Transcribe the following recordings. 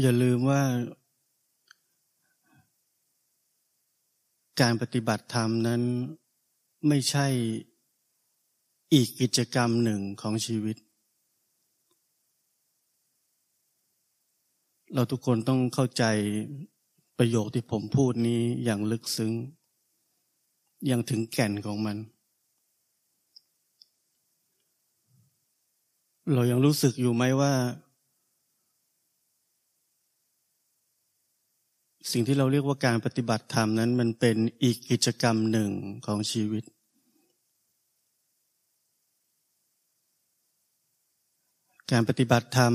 อย่าลืมว่า การปฏิบัติธรรมนั้นไม่ใช่อีกกิจกรรมหนึ่งของชีวิต เราทุกคนต้องเข้าใจประโยคที่ผมพูดนี้อย่างลึกซึ้งยังถึงแก่นของมัน เรายังรู้สึกอยู่ไหมว่า สิ่งที่เราเรียกว่าการปฏิบัติธรรมนั้น มันเป็นอีกกิจกรรมหนึ่งของชีวิต การปฏิบัติธรรม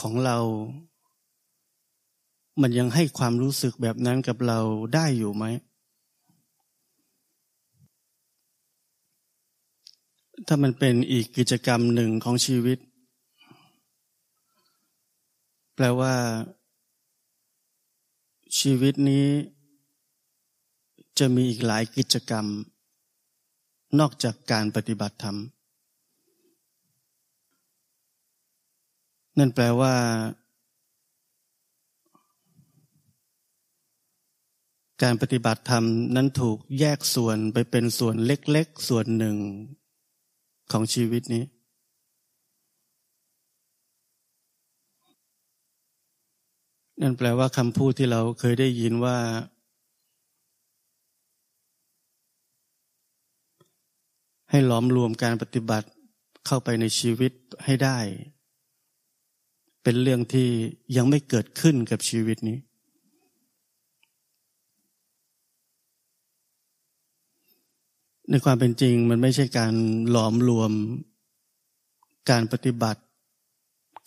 ของเรา มันยังให้ความรู้สึกแบบนั้นกับเราได้อยู่ไหม ถ้ามันเป็นอีกกิจกรรมหนึ่งของชีวิต แปลว่า ชีวิตนี้ จะมีอีกหลายกิจกรรม นอกจากการปฏิบัติธรรม นั่นแปลว่า การปฏิบัติธรรมนั้นถูกแยกส่วนไปเป็นส่วนเล็กๆ ส่วนหนึ่งของชีวิตนี้ นั่นแปลว่าคำพูดที่เราเคยได้ยินว่า ให้หลอมรวมการปฏิบัติเข้าไปในชีวิตให้ได้ เป็นเรื่องที่ยังไม่เกิดขึ้นกับชีวิตนี้ ในความเป็นจริงมันไม่ใช่การหลอมรวมการปฏิบัติ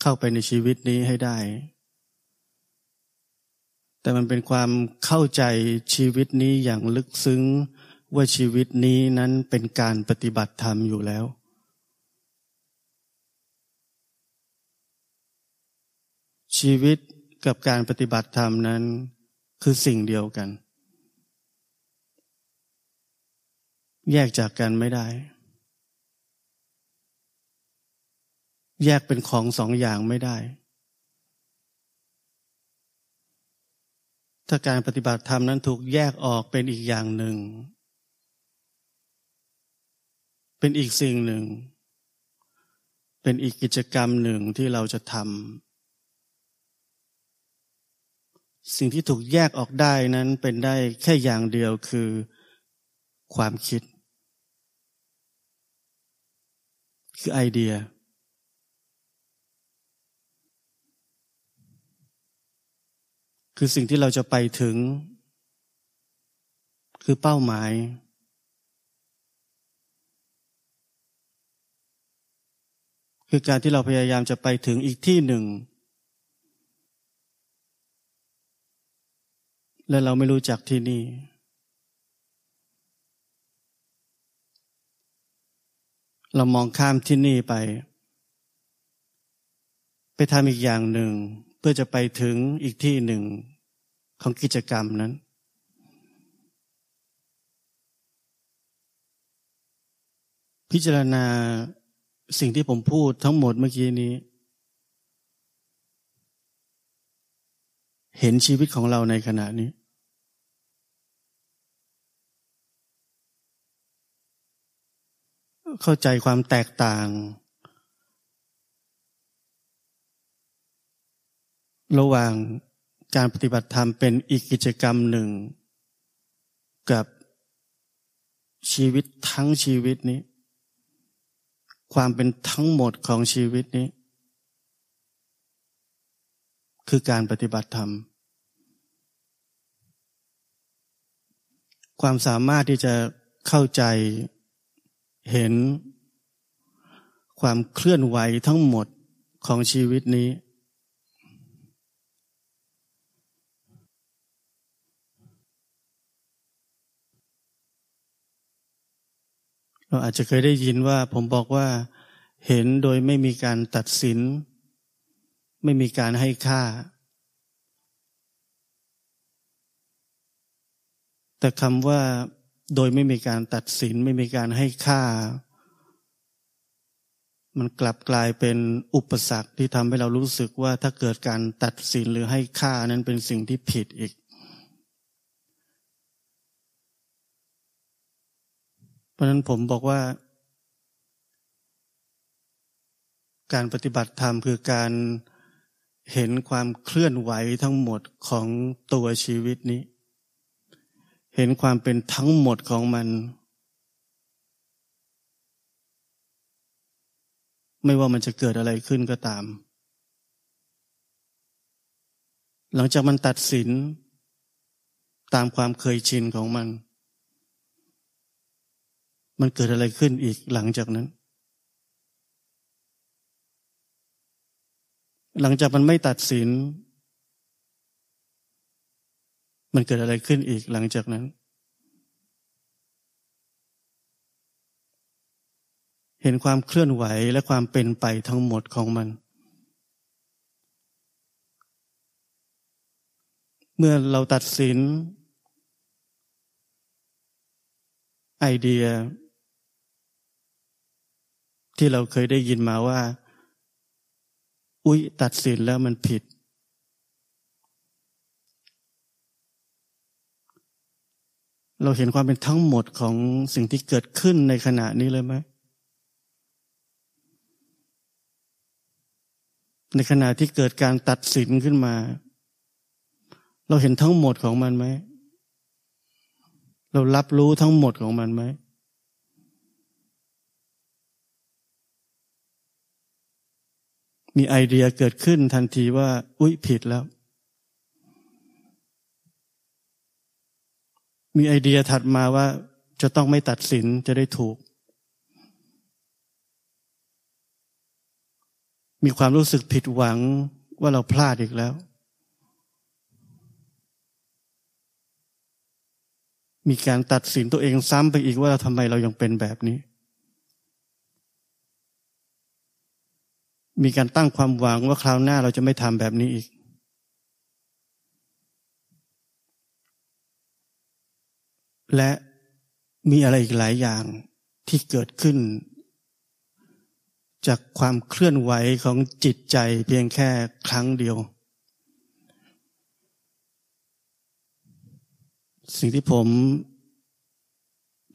เข้าไปในชีวิตนี้ให้ได้ แต่มันเป็นความเข้าใจชีวิตนี้อย่างลึกซึ้งว่าชีวิตนี้นั้นเป็นการปฏิบัติธรรมอยู่แล้ว ชีวิตกับการปฏิบัติธรรมนั้นคือสิ่งเดียวกัน แยกจากกันไม่ได้ แยกเป็นของสองอย่างไม่ได้ ถ้าการปฏิบัติธรรมนั้นถูกแยกออกเป็นอีกอย่างหนึ่ง เป็นอีกสิ่งหนึ่ง เป็นอีกกิจกรรมหนึ่งที่เราจะทำสิ่งที่ถูกแยกออกได้นั้นเป็นได้แค่อย่างเดียวคือความคิด คือไอเดีย คือสิ่งที่เราจะไปถึง คือเป้าหมาย คือการที่เราพยายามจะไปถึงอีกที่หนึ่ง และเราไม่รู้จักที่นี่เรามองข้ามที่นี่ไป ไปทำอีกอย่างหนึ่ง เพื่อจะไปถึงอีกที่หนึ่งของกิจกรรมนั้น พิจารณาสิ่งที่ผมพูดทั้งหมดเมื่อกี้นี้ เห็นชีวิตของเราในขณะนี้ เข้าใจความแตกต่าง ระหว่างการปฏิบัติธรรมเป็นอีกกิจกรรมหนึ่ง กับชีวิตทั้งชีวิตนี้ ความเป็นทั้งหมดของชีวิตนี้ คือการปฏิบัติธรรม ความสามารถที่จะเข้าใจเห็นความเคลื่อนไหวทั้งหมดของชีวิตนี้ เราอาจจะเคยได้ยินว่า ผมบอกว่า เห็นโดยไม่มีการตัดสิน ไม่มีการให้ค่า แต่คำว่าโดยไม่มีการตัดสิน ไม่มีการให้ค่า มันกลับกลายเป็นอุปสรรคที่ทำให้เรารู้สึกว่าถ้าเกิดการตัดสินหรือให้ค่านั้นเป็นสิ่งที่ผิดอีก เพราะนั้นผมบอกว่า การปฏิบัติธรรมคือการเห็นความเคลื่อนไหวทั้งหมดของตัวชีวิตนี้ เห็นความเป็นทั้งหมดของมัน ไม่ว่ามันจะเกิดอะไรขึ้นก็ตาม หลังจากมันตัดสินตามความเคยชินของมัน มันเกิดอะไรขึ้นอีกหลังจากนั้น หลังจากมันไม่ตัดสิน มันเกิดอะไรขึ้นอีกหลังจากนั้น เห็นความเคลื่อนไหวและความเป็นไปทั้งหมดของมัน เมื่อเราตัดสินไอเดีย ที่เราเคยได้ยินมาว่า อุ๊ยตัดสินแล้วมันผิด เราเห็นความเป็นทั้งหมดของสิ่งที่เกิดขึ้นในขณะนี้เลยไหมในขณะที่เกิดการตัดสินขึ้นมา เราเห็นทั้งหมดของมันไหม เรารับรู้ทั้งหมดของมันไหม มีไอเดียเกิดขึ้นทันทีว่า อุ๊ยผิดแล้ว มีไอเดียถัดมาว่าจะต้องไม่ตัดสินจะได้ถูก มีความรู้สึกผิดหวังว่าเราพลาดอีกแล้ว มีการตัดสินตัวเองซ้ำไปอีกว่าทำไมเรายังเป็นแบบนี้ มีการตั้งความหวังว่าคราวหน้าเราจะไม่ทำแบบนี้อีก และมีอะไรอีกหลายอย่างที่เกิดขึ้น จากความเคลื่อนไหวของจิตใจเพียงแค่ครั้งเดียว สิ่งที่ผม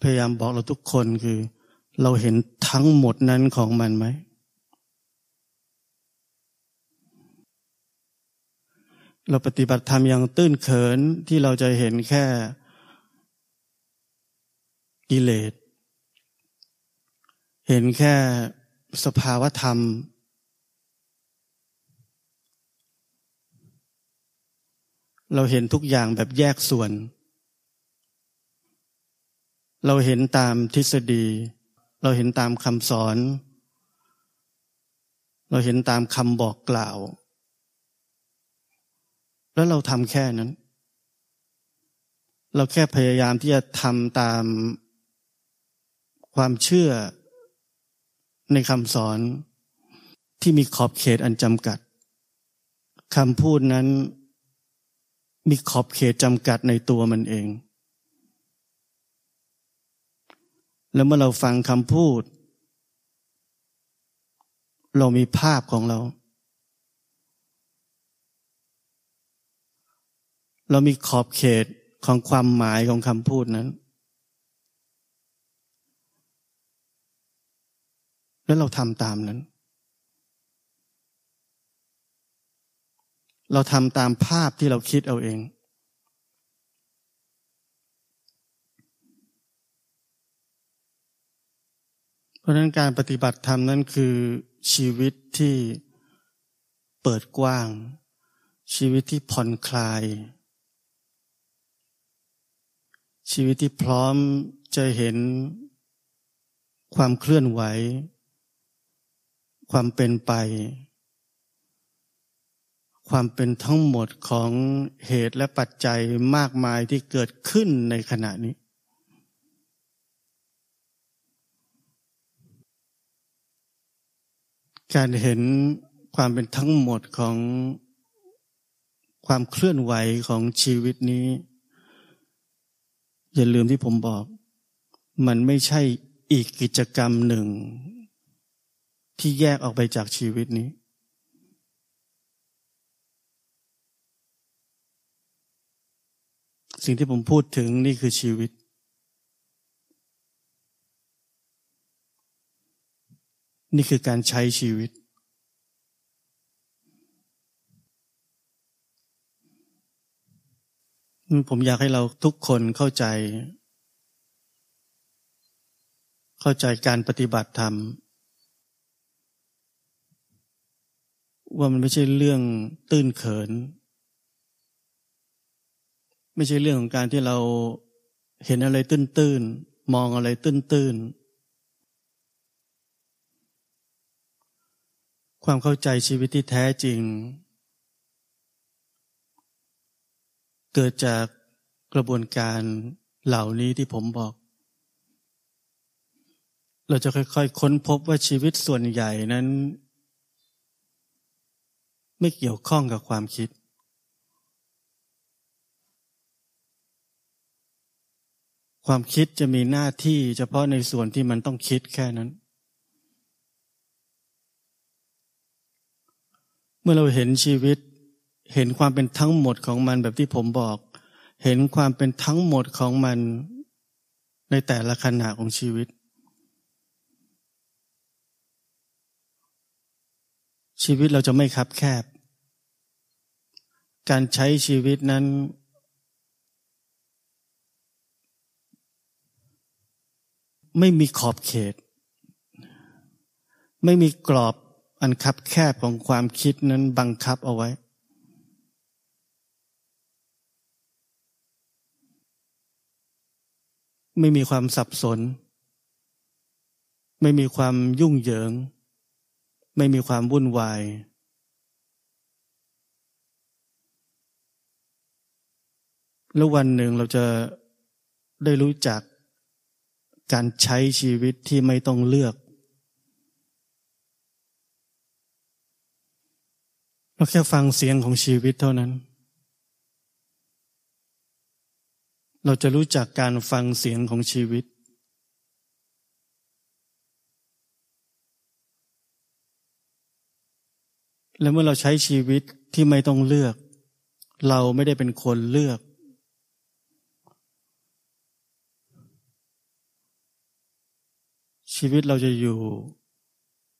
พยายามบอกเราทุกคนคือ เราเห็นทั้งหมดนั้นของมันไหม เราปฏิบัติธรรมอย่างตื้นเขินที่เราจะเห็นแค่กิเลส เห็นแค่สภาวธรรม เราเห็นทุกอย่างแบบแยกส่วน เราเห็นตามทฤษฎี เราเห็นตามคำสอน เราเห็นตามคำบอกกล่าว แล้วเราทำแค่นั้น เราแค่พยายามที่จะทำตามความเชื่อในคำสอนที่มีขอบเขตอันจำกัดคำพูดนั้นมีขอบเขตจำกัดในตัวมันเอง แล้วเมื่อเราฟังคำพูด เรามีภาพของเรา เรามีขอบเขตของความหมายของคำพูดนั้น แล้วเราทำตามนั้น เราทำตามภาพที่เราคิดเอาเอง เพราะนั้นการปฏิบัติธรรมนั้นคือชีวิตที่เปิดกว้าง ชีวิตที่ผ่อนคลาย ชีวิตที่พร้อมจะเห็นความเคลื่อนไหว ความเป็นไป ความเป็นทั้งหมดของเหตุและปัจจัยมากมายที่เกิดขึ้นในขณะนี้ การเห็นความเป็นทั้งหมดของความเคลื่อนไหวของชีวิตนี้ อย่าลืมที่ผมบอก มันไม่ใช่อีกกิจกรรมหนึ่ง ที่แยกออกไปจากชีวิตนี้ สิ่งที่ผมพูดถึงนี่คือชีวิต นี่คือการใช้ชีวิต ผมอยากให้เราทุกคนเข้าใจ เข้าใจการปฏิบัติธรรม ว่ามันไม่ใช่เรื่องตื้นเขิน ไม่ใช่เรื่องของการที่เราเห็นอะไรตื้นๆ มองอะไรตื้นๆ ความเข้าใจชีวิตที่แท้จริง เกิดจากกระบวนการเหล่านี้ที่ผมบอก เราจะค่อยๆค้นพบว่าชีวิตส่วนใหญ่นั้น ไม่เกี่ยวข้องกับความคิด ความคิดจะมีหน้าที่เฉพาะในส่วนที่มันต้องคิดแค่นั้น เมื่อเราเห็นชีวิต เห็นความเป็นทั้งหมดของมันแบบที่ผมบอก เห็นความเป็นทั้งหมดของมันในแต่ละขณะของชีวิต ชีวิตเราจะไม่คับแคบ การใช้ชีวิตนั้น ไม่มีขอบเขต ไม่มีกรอบอันคับแคบของความคิดนั้นบังคับเอาไว้ ไม่มีความสับสน ไม่มีความยุ่งเหยิง ไม่มีความวุ่นวาย แล้ววันหนึ่งเราจะได้รู้จักการใช้ชีวิตที่ไม่ต้องเลือกเราแค่ฟังเสียงของชีวิตเท่านั้น เราจะรู้จักการฟังเสียงของชีวิต และเมื่อเราใช้ชีวิตที่ไม่ต้องเลือก เราไม่ได้เป็นคนเลือก ชีวิตเราจะอยู่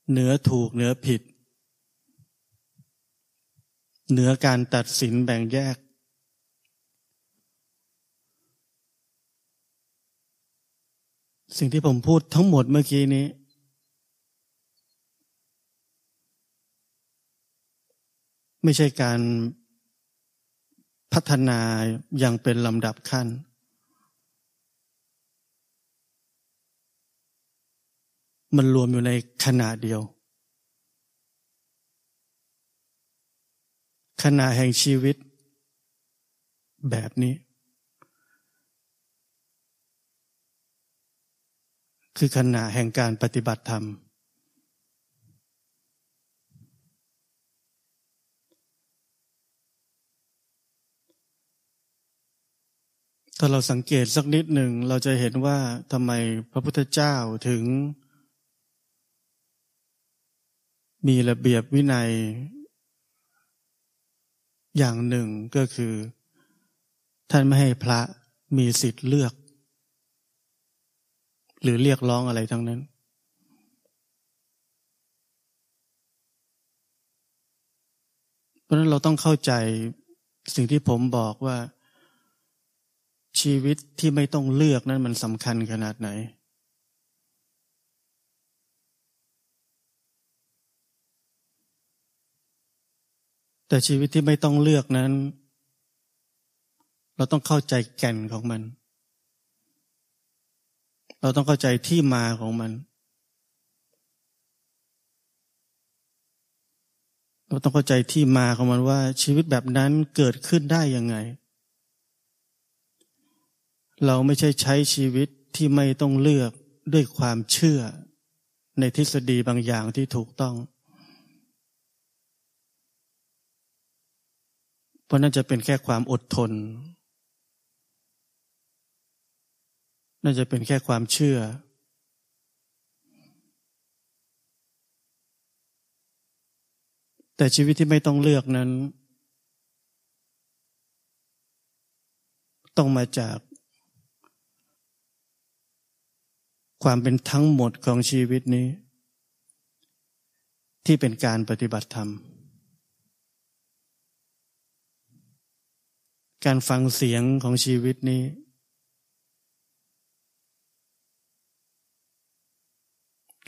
เหนือถูกเหนือผิด เหนือการตัดสินแบ่งแยก สิ่งที่ผมพูดทั้งหมดเมื่อกี้นี้ ไม่ใช่การพัฒนาอย่างเป็นลำดับขั้น มันรวมอยู่ในขณะเดียว ขณะแห่งชีวิตแบบนี้ คือขณะแห่งการปฏิบัติธรรม ถ้าเราสังเกตสักนิดหนึ่ง เราจะเห็นว่าทำไมพระพุทธเจ้าถึง มีระเบียบวินัย อย่างหนึ่งก็คือ ท่านไม่ให้พระมีสิทธิ์เลือก หรือเรียกร้องอะไรทั้งนั้น เพราะนั้นเราต้องเข้าใจสิ่งที่ผมบอกว่าชีวิตที่ไม่ต้องเลือกนั้นมันสำคัญขนาดไหน แต่ชีวิตที่ไม่ต้องเลือกนั้น เราต้องเข้าใจแก่นของมัน เราต้องเข้าใจที่มาของมัน เราต้องเข้าใจที่มาของมันว่า ชีวิตแบบนั้นเกิดขึ้นได้ยังไง เราไม่ใช่ใช้ชีวิตที่ไม่ต้องเลือกด้วยความเชื่อ ในทฤษฎีบางอย่างที่ถูกต้อง เพราะนั่นจะเป็นแค่ความอดทน น่าจะเป็นแค่ความเชื่อ แต่ชีวิตที่ไม่ต้องเลือกนั้น ต้องมาจาก ความเป็นทั้งหมดของชีวิตนี้ ที่เป็นการปฏิบัติธรรม การฟังเสียงของชีวิตนี้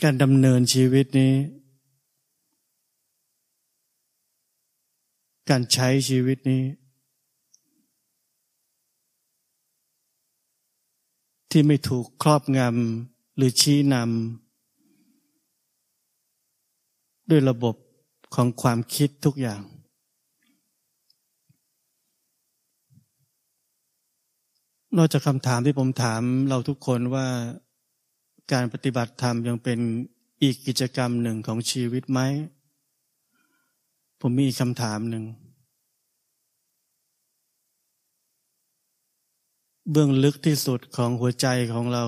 การดำเนินชีวิตนี้ การใช้ชีวิตนี้ ที่ไม่ถูกครอบงำหรือชี้นำด้วยระบบของความคิดทุกอย่าง นอกจากคำถามที่ผมถามเราทุกคนว่า การปฏิบัติธรรมยังเป็นอีกกิจกรรมหนึ่งของชีวิตไหม ผมมีคำถามหนึ่ง เบื้องลึกที่สุดของหัวใจของเรา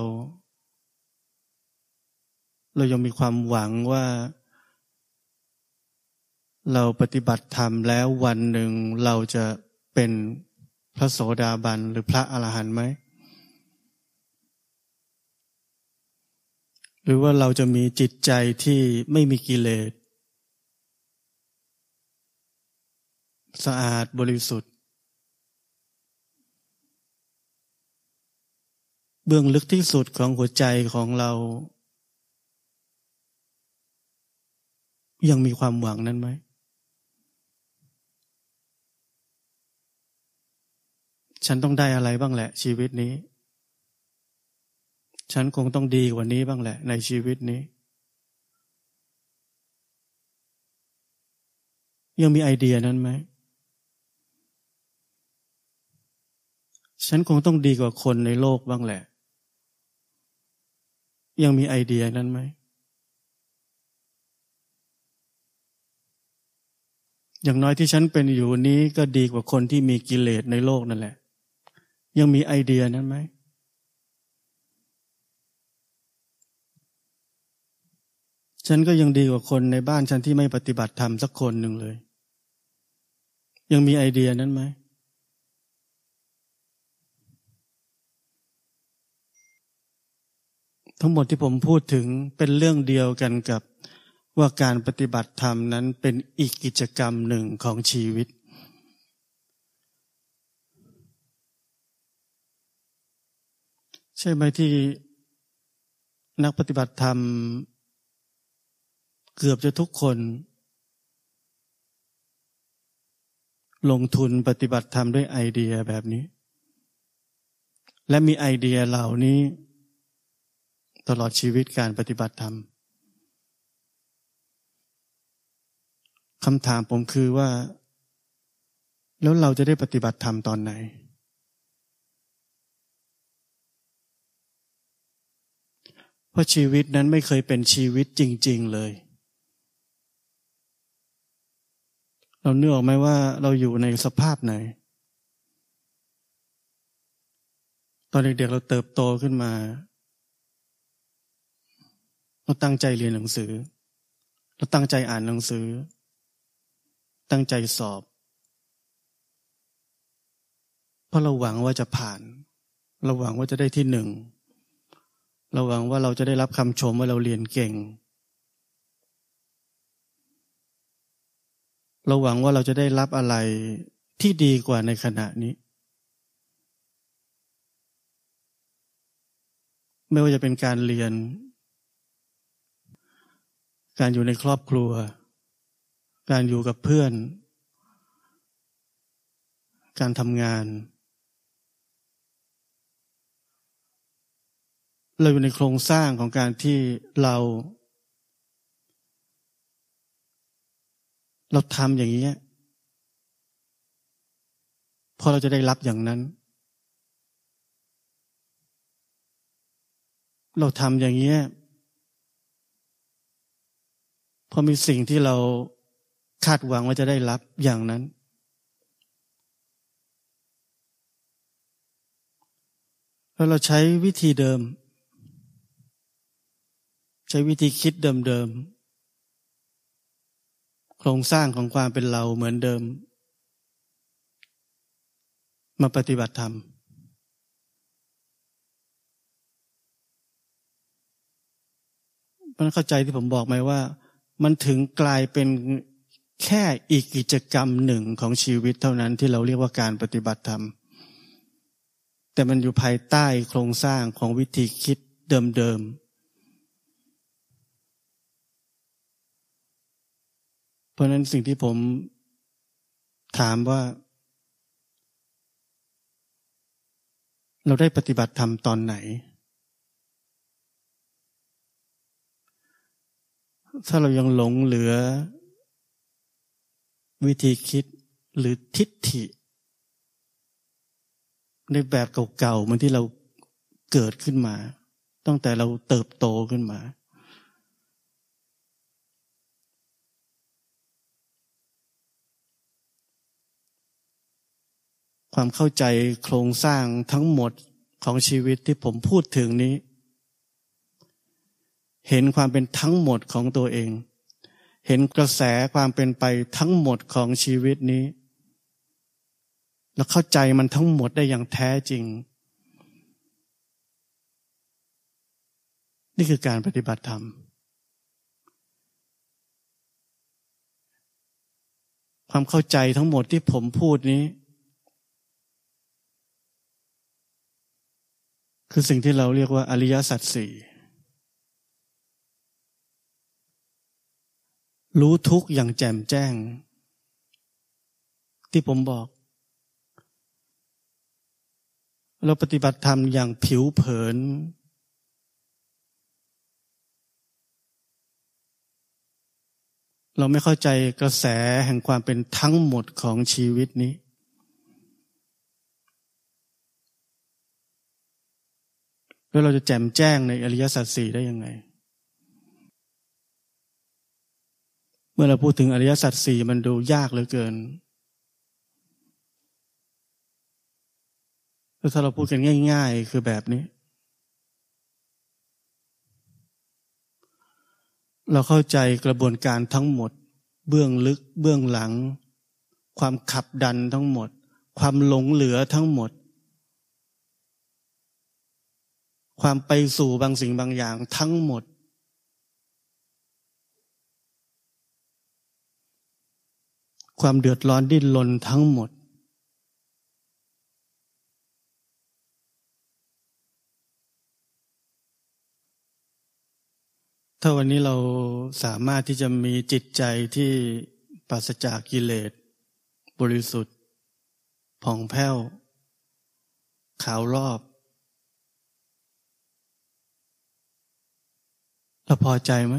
เรายังมีความหวังว่า เราปฏิบัติธรรมแล้ววันหนึ่งเราจะเป็นพระโสดาบันหรือพระอรหันต์ไหม รือว่าเราจะมีจิตใจที่ไม่มีกิเลส สะอาดบริสุทธิ์ เบื้องลึกที่สุดของหัวใจของเรา ยังมีความหวังนั้นไหม ฉันต้องได้อะไรบ้างแหละชีวิตนี้ ฉันคงต้องดีกว่านี้บ้างแหละ ในชีวิตนี้ ยังมีไอเดียนั้นไหม ฉันคงต้องดีกว่าคนในโลกบ้างแหละ ยังมีไอเดียนั้นไหม อย่างน้อยที่ฉันเป็นอยู่นี้ก็ดีกว่าคนที่มีกิเลสในโลกนั่นแหละ ยังมีไอเดียนั้นไหม ฉันก็ยังดีกว่าคนในบ้านฉันที่ไม่ปฏิบัติธรรมสักคนหนึ่งเลย ยังมีไอเดียนั้นไหมทั้งหมดที่ผมพูดถึงเป็นเรื่องเดียวกันกับว่าการปฏิบัติธรรมนั้นเป็นอีกกิจกรรมหนึ่งของชีวิต ใช่ไหมที่นักปฏิบัติธรรม เกือบจะทุกคน ลงทุนปฏิบัติธรรมด้วยไอเดียแบบนี้ และมีไอเดียเหล่านี้ ตลอดชีวิตการปฏิบัติธรรมคำถามผมคือว่า แล้วเราจะได้ปฏิบัติธรรมตอนไหน เพราะชีวิตนั้นไม่เคยเป็นชีวิตจริง ๆ เลย เราเนื้อออกไหมว่าเราอยู่ในสภาพไหน ตอนเด็กๆเราเติบโตขึ้นมา เราตั้งใจเรียนหนังสือ เราตั้งใจอ่านหนังสือ ตั้งใจสอบ เพราะเราหวังว่าจะผ่าน เราหวังว่าจะได้ที่หนึ่ง เราหวังว่าเราจะได้รับคำชมว่าเราเรียนเก่ง เราหวังว่าเราจะได้รับอะไรที่ดีกว่าในขณะนี้ ไม่ว่าจะเป็นการเรียน การอยู่ในครอบครัว การอยู่กับเพื่อน การทำงาน เราอยู่ในโครงสร้างของการที่เรา เราทำอย่างนี้พอเราจะได้รับอย่างนั้น เราทำอย่างนี้พราะมีสิ่งที่เราคาดหวังว่าจะได้รับอย่างนั้น แล้วเราใช้วิธีเดิม ใช้วิธีคิดเดิม โครงสร้างของความเป็นเราเหมือนเดิม มาปฏิบัติธรรม มันเข้าใจที่ผมบอกไหมว่า มันถึงกลายเป็นแค่อีกกิจกรรมหนึ่งของชีวิตเท่านั้นที่เราเรียกว่าการปฏิบัติธรรม แต่มันอยู่ภายใต้โครงสร้างของวิธีคิดเดิมๆ เพ ราะนั้นสิ่งที่ผมถามว่า เราได้ปฏิบัติธรรมตอนไหน ถ้าเรายังหลงเหลือ วิธีคิดหรือทิฏฐิ ในแบบเก่าๆมันที่เราเกิดขึ้นมา ตั้งแต่เราเติบโตขึ้นมา ความเข้าใจโครงสร้างทั้งหมดของชีวิตที่ผมพูดถึงนี้ เห็นความเป็นทั้งหมดของตัวเอง เห็นกระแสความเป็นไปทั้งหมดของชีวิตนี้ แล้วเข้าใจมันทั้งหมดได้อย่างแท้จริง นี่คือการปฏิบัติธรรมความเข้าใจทั้งหมดที่ผมพูดนี้ คือสิ่งที่เราเรียกว่าอริยสัจสี่รู้ทุกอย่างแจ่มแจ้ง ที่ผมบอก เราปฏิบัติธรรมอย่างผิวเผิน เราไม่เข้าใจกระแสแห่งความเป็นทั้งหมดของชีวิตนี้ แล้วเราจะแจ่มแจ้งในอริยสัจสี่ได้ยังไง เมื่อเราพูดถึงอริยสัจสี่มันดูยากเหลือเกินถ้าเราพูดกันง่าย ๆ คือแบบนี้ เราเข้าใจกระบวนการทั้งหมด เบื้องลึก เบื้องหลัง ความขับดันทั้งหมด ความหลงเหลือทั้งหมด ความไปสู่บางสิ่งบางอย่างทั้งหมด ความเดือดร้อนดิ้นรนทั้งหมด ถ้าวันนี้เราสามารถที่จะมีจิตใจที่ปราศจากกิเลส บริสุทธิ์ผ่องแผ้ว ขาวรอบ เราพอใจไหม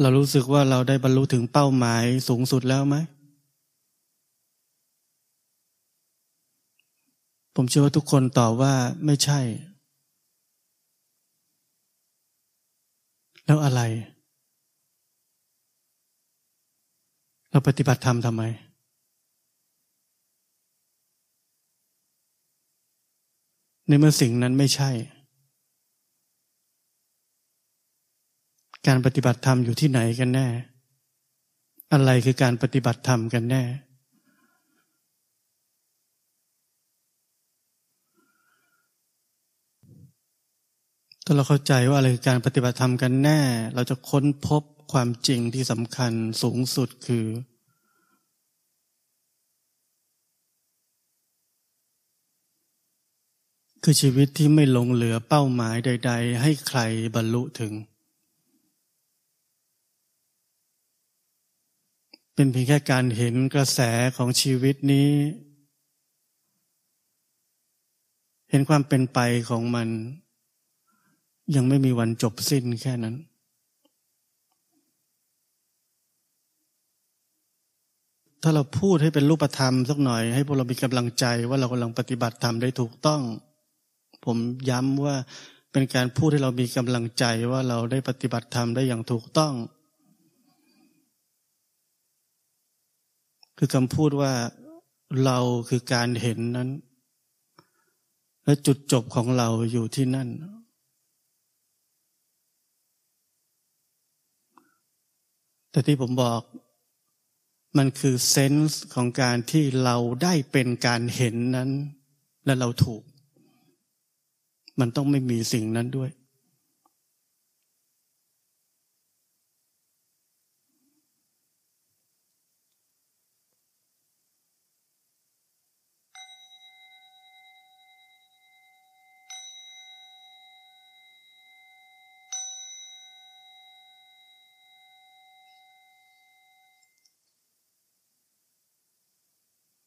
เรารู้สึกว่าเราได้บรรลุถึงเป้าหมายสูงสุดแล้วไหม ผมเชื่อว่าทุกคนตอบว่าไม่ใช่ แล้วอะไร เราปฏิบัติธรรมทำไม ในเมื่อสิ่งนั้นไม่ใช่ การปฏิบัติธรรมอยู่ที่ไหนกันแน่ อะไรคือการปฏิบัติธรรมกันแน่ ถ้าเราเข้าใจว่าอะไรคือการปฏิบัติธรรมกันแน่ เราจะค้นพบความจริงที่สำคัญสูงสุดคือ คือชีวิตที่ไม่ลงเหลือเป้าหมายใด ๆ ให้ใครบรรลุถึง เป็นเพียงแค่การเห็นกระแสของชีวิตนี้ เห็นความเป็นไปของมัน ยังไม่มีวันจบสิ้นแค่นั้น ถ้าเราพูดให้เป็นรูปธรรมสักหน่อย ให้พวกเรามีกำลังใจว่าเรากำลังปฏิบัติธรรมได้ถูกต้อง ผมย้ำว่าเป็นการพูดให้เรามีกำลังใจว่าเราได้ปฏิบัติธรรมได้อย่างถูกต้อง คือคำพูดว่าเราคือการเห็นนั้น และจุดจบของเราอยู่ที่นั่น แต่ที่ผมบอกมันคือเซนส์ของการที่เราได้เป็นการเห็นนั้น และเราถูก มันต้องไม่มีสิ่งนั้นด้วย